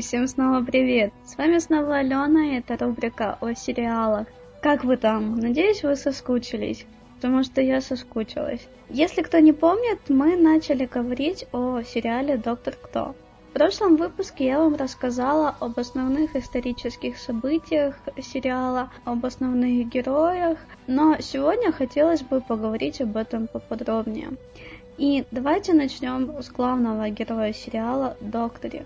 всем снова привет! С вами снова Алена, и это рубрика о сериалах. Как вы там? Надеюсь, вы соскучились, потому что я соскучилась. Если кто не помнит, мы начали говорить о сериале «Доктор Кто». В прошлом выпуске я вам рассказала об основных исторических событиях сериала, об основных героях, но сегодня хотелось бы поговорить об этом поподробнее. И давайте начнем с главного героя сериала Докторе.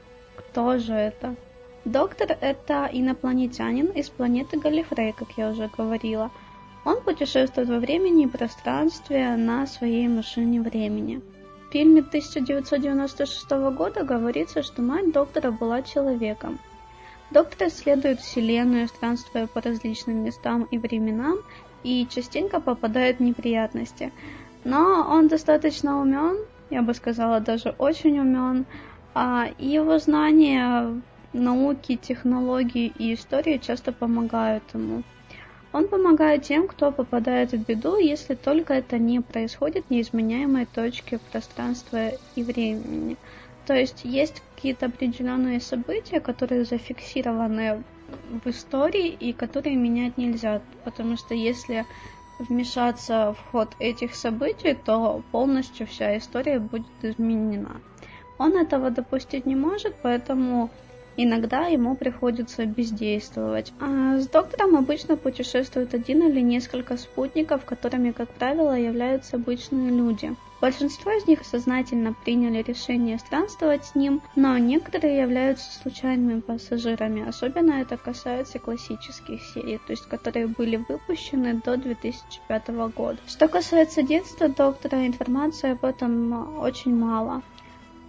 Кто же это? Доктор – это инопланетянин из планеты Галифрей, как я уже говорила. Он путешествует во времени и пространстве на своей машине времени – в фильме 1996 года говорится, что мать доктора была человеком. Доктор исследует Вселенную, странствуя по различным местам и временам, и частенько попадает в неприятности. Но он достаточно умен, я бы сказала, даже очень умен, и его знания науки, технологий и истории часто помогают ему. Он помогает тем, кто попадает в беду, если только это не происходит в неизменяемой точке пространства и времени. То есть есть какие-то определенные события, которые зафиксированы в истории и которые менять нельзя, потому что если вмешаться в ход этих событий, то полностью вся история будет изменена. Он этого допустить не может, поэтому Иногда ему приходится бездействовать. А с доктором обычно путешествует один или несколько спутников, которыми, как правило, являются обычные люди. Большинство из них сознательно приняли решение странствовать с ним, но некоторые являются случайными пассажирами. Особенно это касается классических серий, то есть которые были выпущены до 2005 года. Что касается детства доктора, информации об этом очень мало.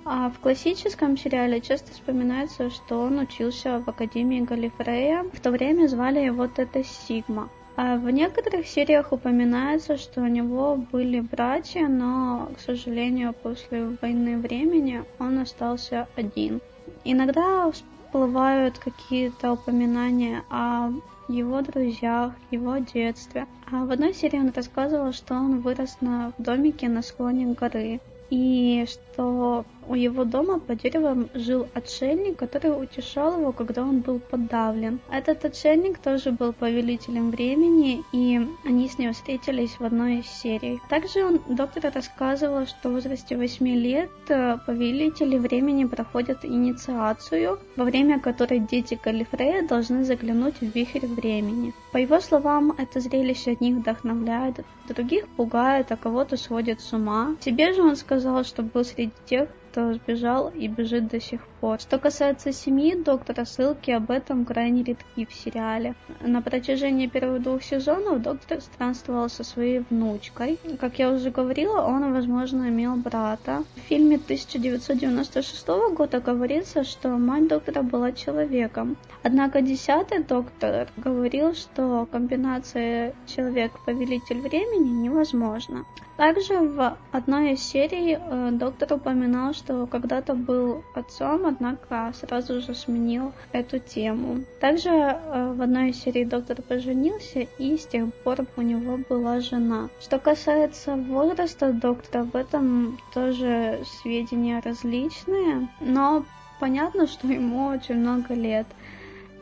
А в классическом сериале часто вспоминается, что он учился в Академии Галифрея. В то время звали его Тета Сигма. А в некоторых сериях упоминается, что у него были братья, но, к сожалению, после войны времени он остался один. Иногда всплывают какие-то упоминания о его друзьях, его детстве. А в одной серии он рассказывал, что он вырос на домике на склоне горы и что у его дома по деревам жил отшельник, который утешал его, когда он был подавлен. Этот отшельник тоже был повелителем времени, и они с ним встретились в одной из серий. Также он, доктор рассказывал, что в возрасте 8 лет э, повелители времени проходят инициацию, во время которой дети Калифрея должны заглянуть в вихрь времени. По его словам, это зрелище одних вдохновляет, других пугает, а кого-то сводит с ума. Себе же он сказал, что был среди тех, кто сбежал и бежит до сих пор. Что касается семьи доктора, ссылки об этом крайне редки в сериале. На протяжении первых двух сезонов доктор странствовал со своей внучкой. Как я уже говорила, он, возможно, имел брата. В фильме 1996 года говорится, что мать доктора была человеком. Однако десятый доктор говорил, что комбинация человек-повелитель времени невозможна. Также в одной из серий э, доктор упоминал, что когда-то был отцом, однако сразу же сменил эту тему. Также э, в одной из серий доктор поженился, и с тех пор у него была жена. Что касается возраста доктора, в этом тоже сведения различные, но понятно, что ему очень много лет.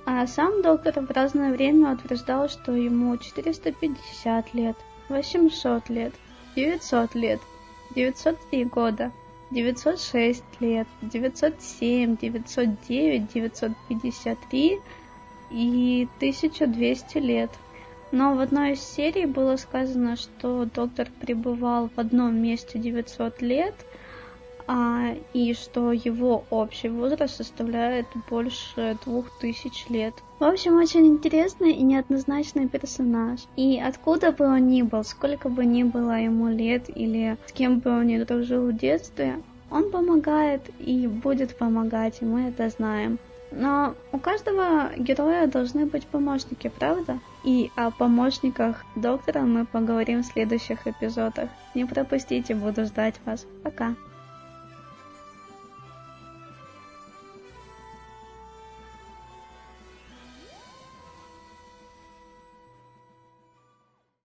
А сам доктор в разное время утверждал, что ему 450 лет, 800 лет, 900 лет, 903 года, 906 лет, 907, 909, 953 и 1200 лет. Но в одной из серий было сказано, что доктор пребывал в одном месте 900 лет, а, и что его общий возраст составляет больше двух тысяч лет. В общем, очень интересный и неоднозначный персонаж. И откуда бы он ни был, сколько бы ни было ему лет или с кем бы он ни дружил в детстве, он помогает и будет помогать, и мы это знаем. Но у каждого героя должны быть помощники, правда? И о помощниках доктора мы поговорим в следующих эпизодах. Не пропустите, буду ждать вас. Пока!